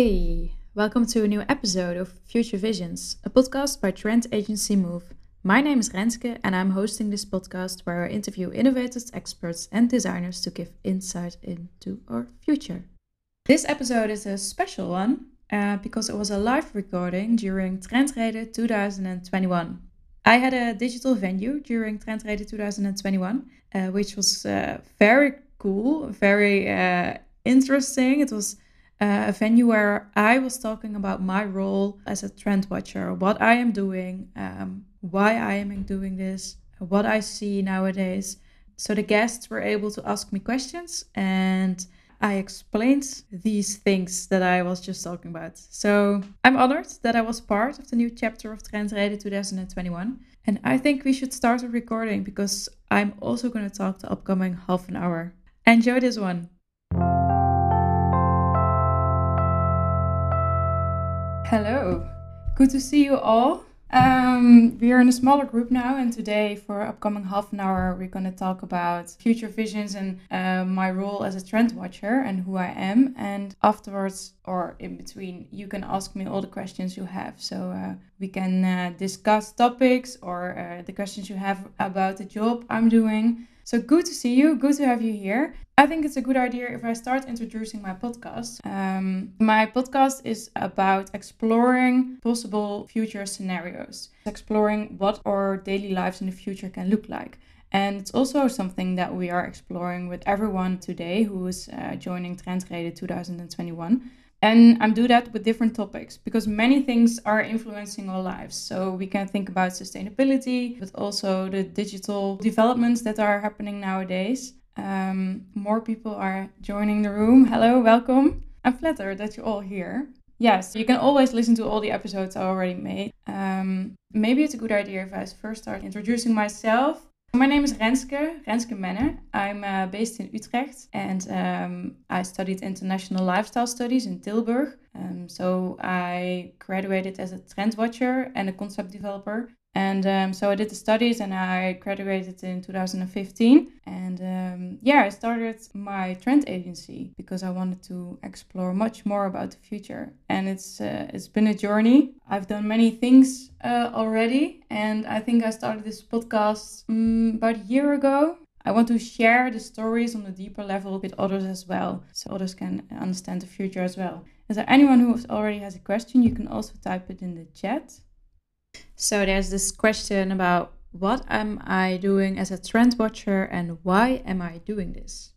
Hey, welcome to a new episode of Future Visions, a podcast by Trend Agency Move. My name is Renske, and I'm hosting this podcast where I interview innovators, experts, and designers to give insight into our future. This episode is a special one uh, because it was a live recording during Trendrede 2021. I had a digital venue during Trendrede 2021, uh, which was uh, very cool, very uh, interesting. It was uh, a venue where I was talking about my role as a trend watcher, what I am doing, um, why I am doing this, what I see nowadays. So the guests were able to ask me questions and I explained these things that I was just talking about. So I'm honored that I was part of the new chapter of Trendrede 2021. And I think we should start a recording because I'm also going to talk the upcoming half an hour. Enjoy this one. Hello, good to see you all. Um, we are in a smaller group now, and today, for upcoming half an hour, we're going to talk about future visions and uh, my role as a trend watcher and who I am. And afterwards, or in between, you can ask me all the questions you have. So uh, we can uh, discuss topics or uh, the questions you have about the job I'm doing. So good to see you. Good to have you here. I think it's a good idea if I start introducing my podcast. Um, my podcast is about exploring possible future scenarios, exploring what our daily lives in the future can look like. And it's also something that we are exploring with everyone today who is uh, joining Trendrede 2021. And I'm do that with different topics because many things are influencing our lives. So we can think about sustainability, but also the digital developments that are happening nowadays. Um, more people are joining the room. Hello, welcome. I'm flattered that you're all here. Yes, you can always listen to all the episodes I already made. Um, maybe it's a good idea if I first start introducing myself. My name is Renske, Renske Mennen. I'm uh, based in Utrecht and um, I studied international lifestyle studies in Tilburg. Um, so I graduated as a trend watcher and a concept developer. And um, so I did the studies and I graduated in 2015. And um, yeah, I started my trend agency because I wanted to explore much more about the future. And it's uh, it's been a journey. I've done many things uh, already, and I think I started this podcast um, about a year ago. I want to share the stories on a deeper level with others as well, so others can understand the future as well. Is there anyone who already has a question? You can also type it in the chat. So there's this question about what am I doing as a trend watcher and why am I doing this?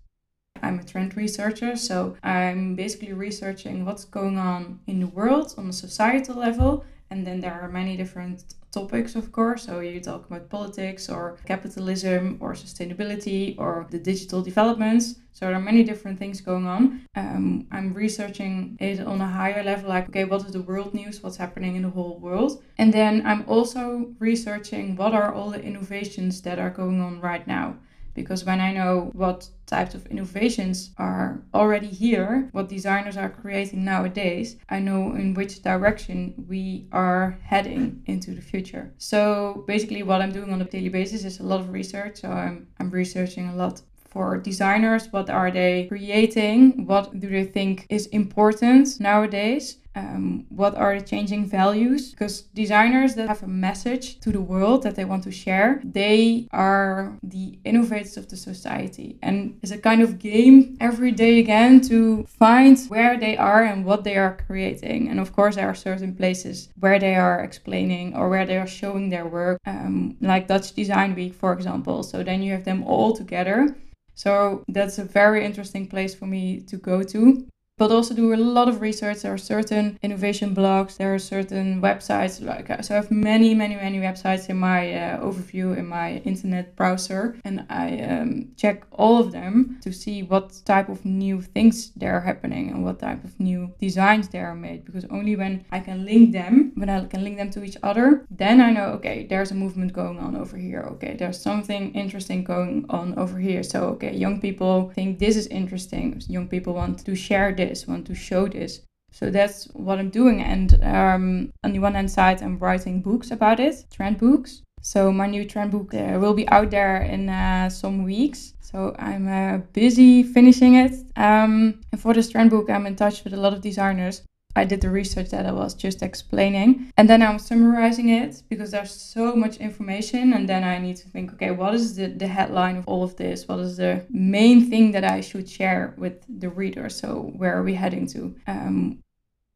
I'm a trend researcher, so I'm basically researching what's going on in the world on a societal level. And then there are many different topics, of course. So you talk about politics or capitalism or sustainability or the digital developments. So there are many different things going on. Um, I'm researching it on a higher level, like, okay, what is the world news? What's happening in the whole world? And then I'm also researching what are all the innovations that are going on right now because when I know what types of innovations are already here, what designers are creating nowadays, I know in which direction we are heading into the future. So basically, what I'm doing on a daily basis is a lot of research. So I'm, I'm researching a lot for designers what are they creating? What do they think is important nowadays? Um, what are the changing values? Because designers that have a message to the world that they want to share they are the innovators of the society. And it's a kind of game every day again to find where they are and what they are creating. And of course there are certain places where they are explaining or where they are showing their work um, like dutch design week for example. So then you have them all together so that's a very interesting place for me to go to but also do a lot of research. There are certain innovation blogs, there are certain websites. Like so, I have many, many, many websites in my uh, overview in my internet browser, and I um, check all of them to see what type of new things there are happening and what type of new designs there are made. Because only when I can link them, when I can link them to each other, then I know okay, there's a movement going on over here. Okay, there's something interesting going on over here. So okay, young people think this is interesting. Young people want to share this this, want to show this. So that's what I'm doing. And um, on the one hand side, I'm writing books about it, trend books. So my new trend book uh, will be out there in uh, some weeks. So I'm uh, busy finishing it. Um, and for this trend book, I'm in touch with a lot of designers I did the research that I was just explaining. And then I'm summarizing it because there's so much information. And then I need to think, okay, what is the, the headline of all of this? What is the main thing that I should share with the reader? So where are we heading to? Um,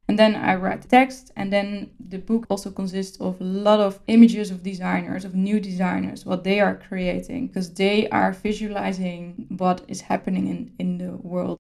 and then I write the text, and then the book also consists of a lot of images of designers, of new designers, what they are creating, because they are visualizing what is happening in, in the world.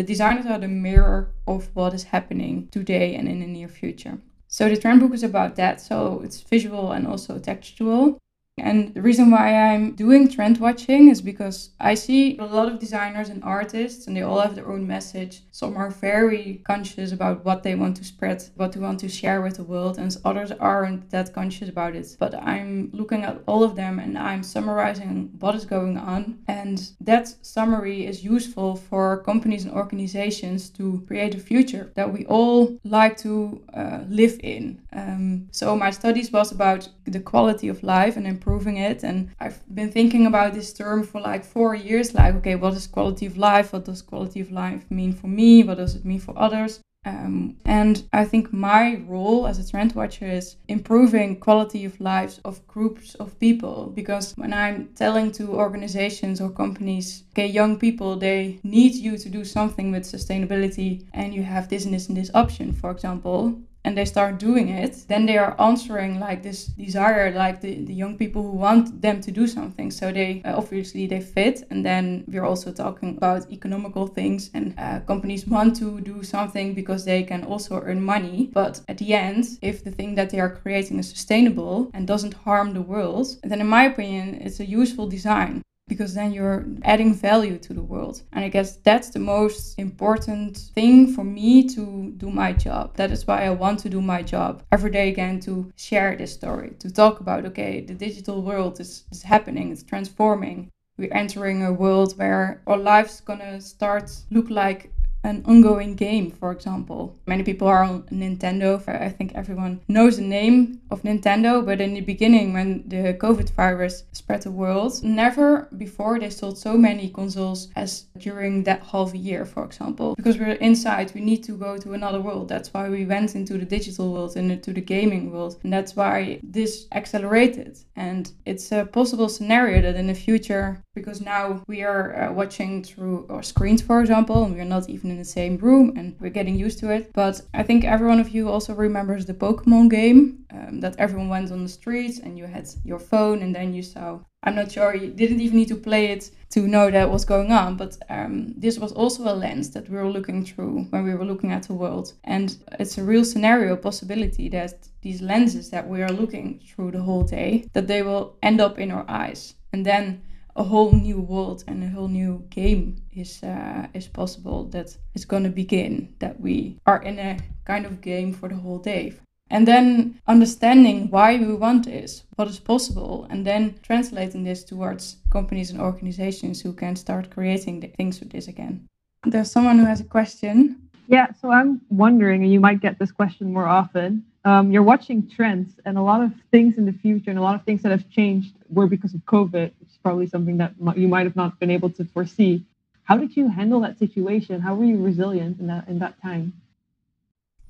The designers are the mirror of what is happening today and in the near future. So the trend book is about that. So it's visual and also textual. And the reason why I'm doing trend watching is because I see a lot of designers and artists, and they all have their own message. Some are very conscious about what they want to spread, what they want to share with the world, and others aren't that conscious about it. But I'm looking at all of them and I'm summarizing what is going on. And that summary is useful for companies and organizations to create a future that we all like to uh, live in. Um, so my studies was about the quality of life and improving it. And I've been thinking about this term for like four years. Like, okay, what is quality of life? What does quality of life mean for me? What does it mean for others? Um, and I think my role as a trend watcher is improving quality of lives of groups of people. Because when I'm telling to organizations or companies, okay, young people, they need you to do something with sustainability, and you have this and this and this option, for example, and they start doing it, then they are answering like this desire, like the, the young people who want them to do something. So they uh, obviously they fit, and then we're also talking about economical things, and uh, companies want to do something because they can also earn money. But at the end, if the thing that they are creating is sustainable and doesn't harm the world, then in my opinion, it's a useful design because then you're adding value to the world. And I guess that's the most important thing for me to do my job. That is why I want to do my job every day again to share this story, to talk about okay, the digital world is, is happening, it's transforming. We're entering a world where our lives gonna start look like an ongoing game, for example. Many people are on Nintendo. I think everyone knows the name of Nintendo, but in the beginning, when the COVID virus spread the world, never before they sold so many consoles as during that half year, for example. Because we're inside, we need to go to another world. That's why we went into the digital world and into the gaming world. And that's why this accelerated. And it's a possible scenario that in the future, because now we are uh, watching through our screens, for example, and we're not even in the same room and we're getting used to it. But I think every one of you also remembers the Pokemon game um, that everyone went on the streets and you had your phone and then you saw. I'm not sure you didn't even need to play it to know that was going on, but um, this was also a lens that we were looking through when we were looking at the world. And it's a real scenario possibility that these lenses that we are looking through the whole day, that they will end up in our eyes. And then a whole new world and a whole new game is uh, is possible that is going to begin that we are in a kind of game for the whole day. And then understanding why we want this what is possible and then translating this towards companies and organizations who can start creating things with this again. There's someone who has a question yeah so i'm wondering and you might get this question more often um, you're watching trends and a lot of things in the future and a lot of things that have changed were because of covid which is probably something that you might have not been able to foresee. How did you handle that situation? How were you resilient in that in that time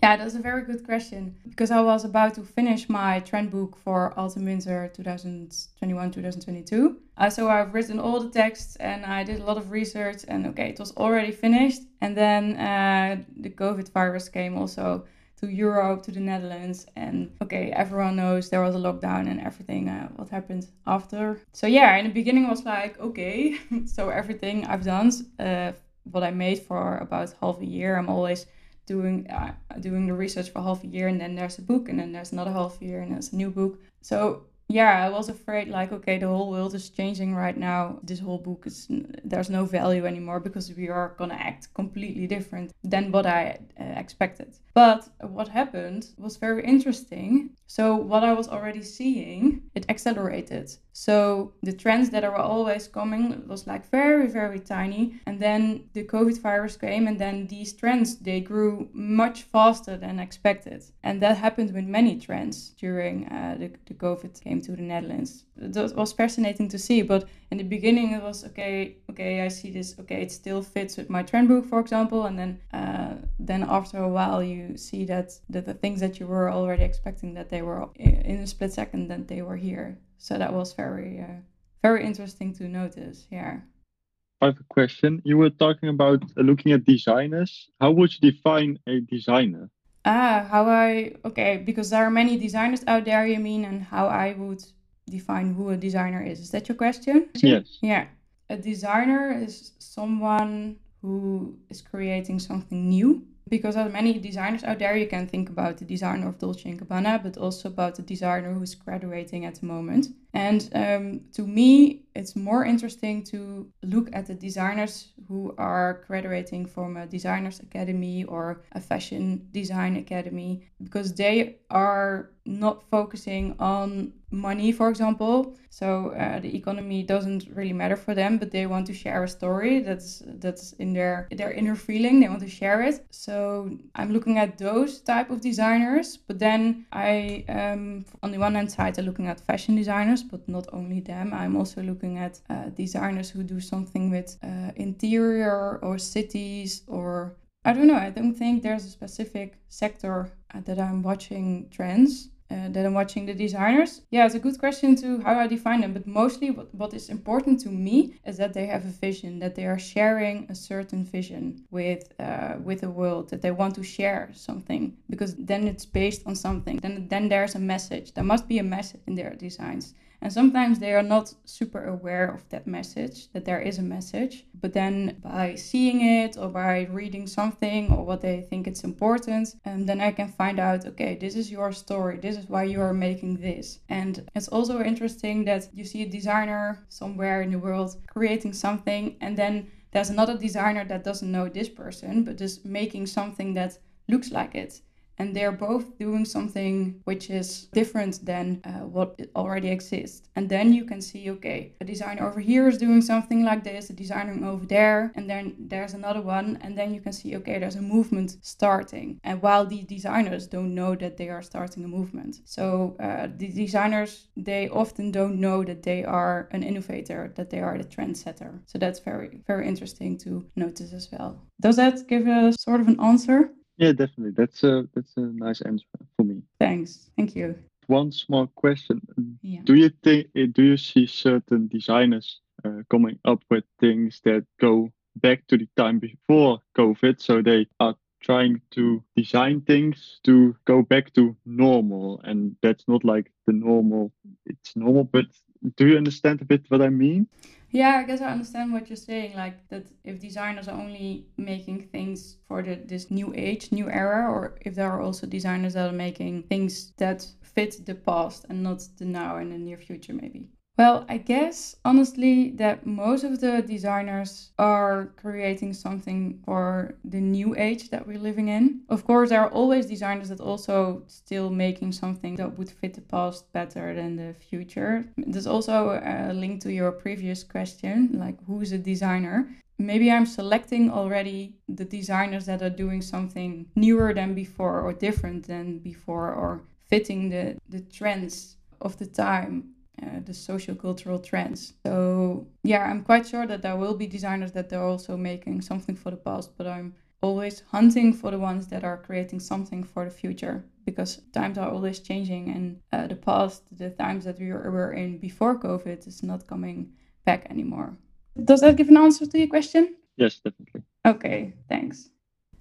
yeah, that's a very good question because I was about to finish my trend book for autumn winter 2021 2022. Uh, so I've written all the texts and I did a lot of research and okay, it was already finished. And then uh, the COVID virus came also to Europe, to the Netherlands, and okay, everyone knows there was a lockdown and everything. Uh, what happened after? So yeah, in the beginning was like okay, so everything I've done, uh, what I made for about half a year, I'm always doing uh, doing the research for half a year, and then there's a book, and then there's another half year, and there's a new book. So yeah, I was afraid like, okay, the whole world is changing right now. This whole book is there's no value anymore because we are gonna act completely different than what I uh, expected. But what happened was very interesting. So what I was already seeing, it accelerated. So the trends that are always coming was like very, very tiny. And then the COVID virus came, and then these trends they grew much faster than expected. And that happened with many trends during uh, the, the COVID came to the Netherlands. It was fascinating to see. But in the beginning, it was okay. Okay, I see this. Okay, it still fits with my trend book, for example. And then uh, then after a while, you see that, that the things that you were already expecting that they were in a split second that they were here so that was very uh, very interesting to notice yeah I have a question. You were talking about uh, looking at designers. How would you define a designer? Ah, how I okay because there are many designers out there. You mean, and how I would define who a designer is? Is that your question? Yes. Yeah, a designer is someone who is creating something new because there are many designers out there. You can think about the designer of Dolce & Gabbana, but also about the designer who's graduating at the moment. And um, to me, it's more interesting to look at the designers who are graduating from a designers academy or a fashion design academy because they are not focusing on money for example. So uh, the economy doesn't really matter for them but they want to share a story that's that's in their their inner feeling. They want to share it. So i'm looking at those type of designers but then i um, on the one hand side i'm looking at fashion designers but not only them i'm also looking at uh, designers who do something with uh, interior or cities or I don't know. I don't think there's a specific sector uh, that I'm watching trends uh, that I'm watching the designers? Yeah, it's a good question to how I define them. But mostly, what, what is important to me is that they have a vision, that they are sharing a certain vision with uh, with the world, that they want to share something because then it's based on something. Then then there's a message. There must be a message in their designs. And sometimes they are not super aware of that message, that there is a message. But then by seeing it or by reading something or what they think it's important, and um, then I can find out, okay, this is your story. This is why you are making this. And it's also interesting that you see a designer somewhere in the world creating something and then there's another designer that doesn't know this person but is making something that looks like it and they're both doing something which is different than uh, what already exists. And then you can see, okay, a designer over here is doing something like this, a designer over there, and then there's another one, and then you can see, okay, there's a movement starting. And while the designers don't know that they are starting a movement, so uh, the designers they often don't know that they are an innovator, that they are the trendsetter. So that's very very interesting to notice as well. Does that give a sort of an answer? Yeah, definitely. That's a that's a nice answer for me. Thanks. Thank you. One small question. Yeah. Do you think eh, do you see certain designers uh, coming up with things that go back to the time before COVID? So they are trying to design things to go back to normal, and that's not like the normal. It's normal, but do you understand a bit what I mean? Yeah, I guess I understand what you're saying. Like that, if designers are only making things for the this new age, new era, or if there are also designers that are making things that fit the past and not the now and the near future, maybe. Well, I guess honestly that most of the designers are creating something for the new age that we're living in. Of course, there are always designers that also still making something that would fit the past better than the future. There's also a link to your previous question, like who's a designer? Maybe I'm selecting already the designers that are doing something newer than before or different than before or fitting the, the trends of the time uh, the social cultural trends. So yeah, I'm quite sure that there will be designers that they're also making something for the past, but I'm always hunting for the ones that are creating something for the future because times are always changing and uh, the past, the times that we were in before COVID is not coming back anymore. Does that give an answer to your question? Yes, definitely. Okay, thanks.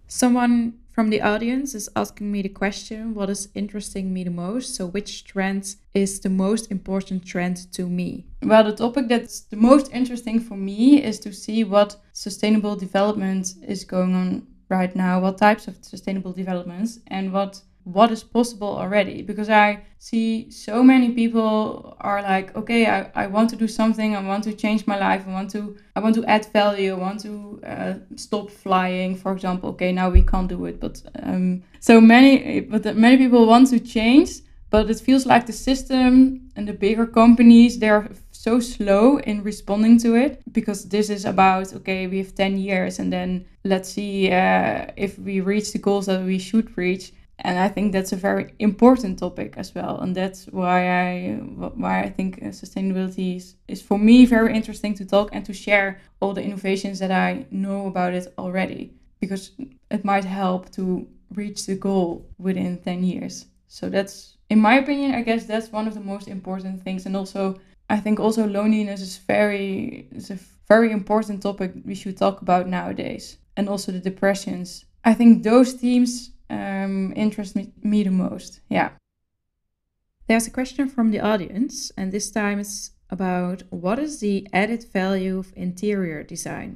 Someone from the audience is asking me the question what is interesting me the most? So, which trend is the most important trend to me? Well, the topic that's the most interesting for me is to see what sustainable development is going on right now, what types of sustainable developments, and what what is possible already. Because i see so many people are like okay I, I want to do something i want to change my life i want to i want to add value i want to uh, stop flying for example. Okay now we can't do it but um, so many but many people want to change But it feels like the system and the bigger companies, they're so slow in responding to it. Because this is about, okay, we have 10 years and then let's see uh, if we reach the goals that we should reach. And I think that's a very important topic as well. And that's why I why I think uh, sustainability is, is for me very interesting to talk and to share all the innovations that I know about it already because it might help to reach the goal within 10 years. So that's in my opinion, I guess that's one of the most important things. And also, I think also loneliness is very is a very important topic we should talk about nowadays. And also the depressions. I think those themes um, interest me, me the most. Yeah. There's a question from the audience, and this time it's about what is the added value of interior design?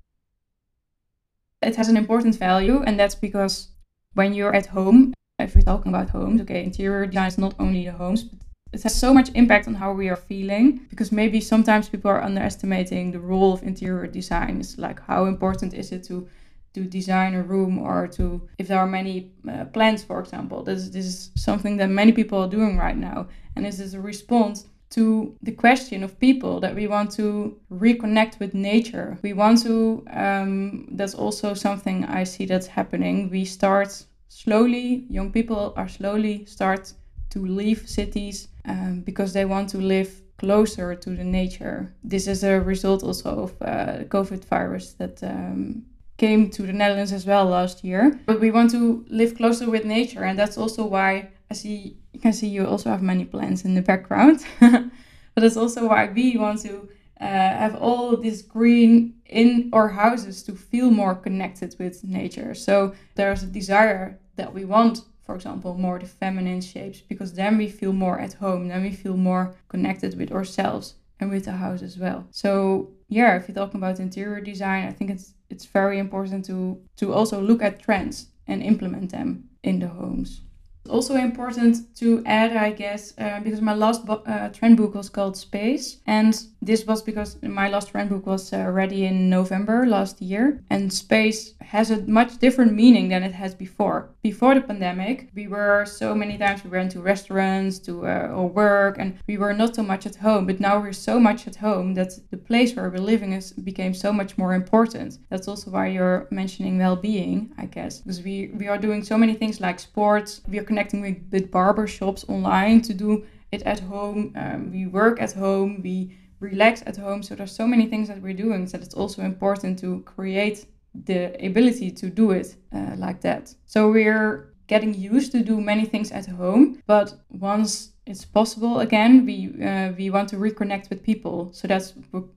It has an important value, and that's because when you're at home, if we're talking about homes, okay, interior design is not only the homes, but it has so much impact on how we are feeling because maybe sometimes people are underestimating the role of interior design. It's like how important is it to to design a room or to if there are many uh, plants, for example. This this is something that many people are doing right now, and this is a response to the question of people that we want to reconnect with nature. We want to. Um, that's also something I see that's happening. We start slowly, young people are slowly start to leave cities um, because they want to live closer to the nature. This is a result also of uh, COVID virus that um, came to the Netherlands as well last year. But we want to live closer with nature, and that's also why I see you can see you also have many plants in the background. but that's also why we want to uh, have all this green in our houses to feel more connected with nature. So there's a desire that we want, for example, more the feminine shapes, because then we feel more at home, then we feel more connected with ourselves and with the house as well. So yeah, if you're talking about interior design, I think it's it's very important to to also look at trends and implement them in the homes. It's also important to add, I guess, uh, because my last bo- uh, trend book was called Space, and this was because my last trend book was uh, ready in November last year, and space has a much different meaning than it has before. Before the pandemic, we were so many times we went to restaurants, to uh, or work, and we were not so much at home. But now we're so much at home that the place where we're living is became so much more important. That's also why you're mentioning well-being, I guess, because we we are doing so many things like sports. We are connecting with, with barber shops online to do it at home. Um, we work at home. We relax at home. So there's so many things that we're doing that it's also important to create the ability to do it uh, like that. So we're getting used to do many things at home, but once it's possible again, we uh, we want to reconnect with people. So that's,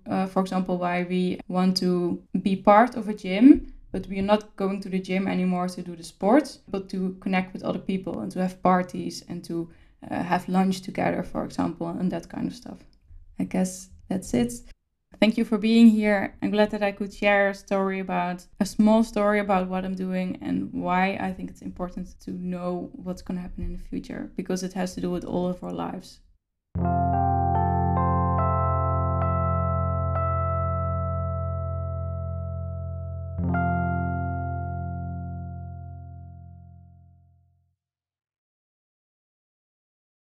uh, for example, why we want to be part of a gym but we are not going to the gym anymore to do the sports, but to connect with other people and to have parties and to uh, have lunch together, for example, and that kind of stuff. I guess that's it. Thank you for being here. I'm glad that I could share a story about a small story about what I'm doing and why I think it's important to know what's going to happen in the future because it has to do with all of our lives.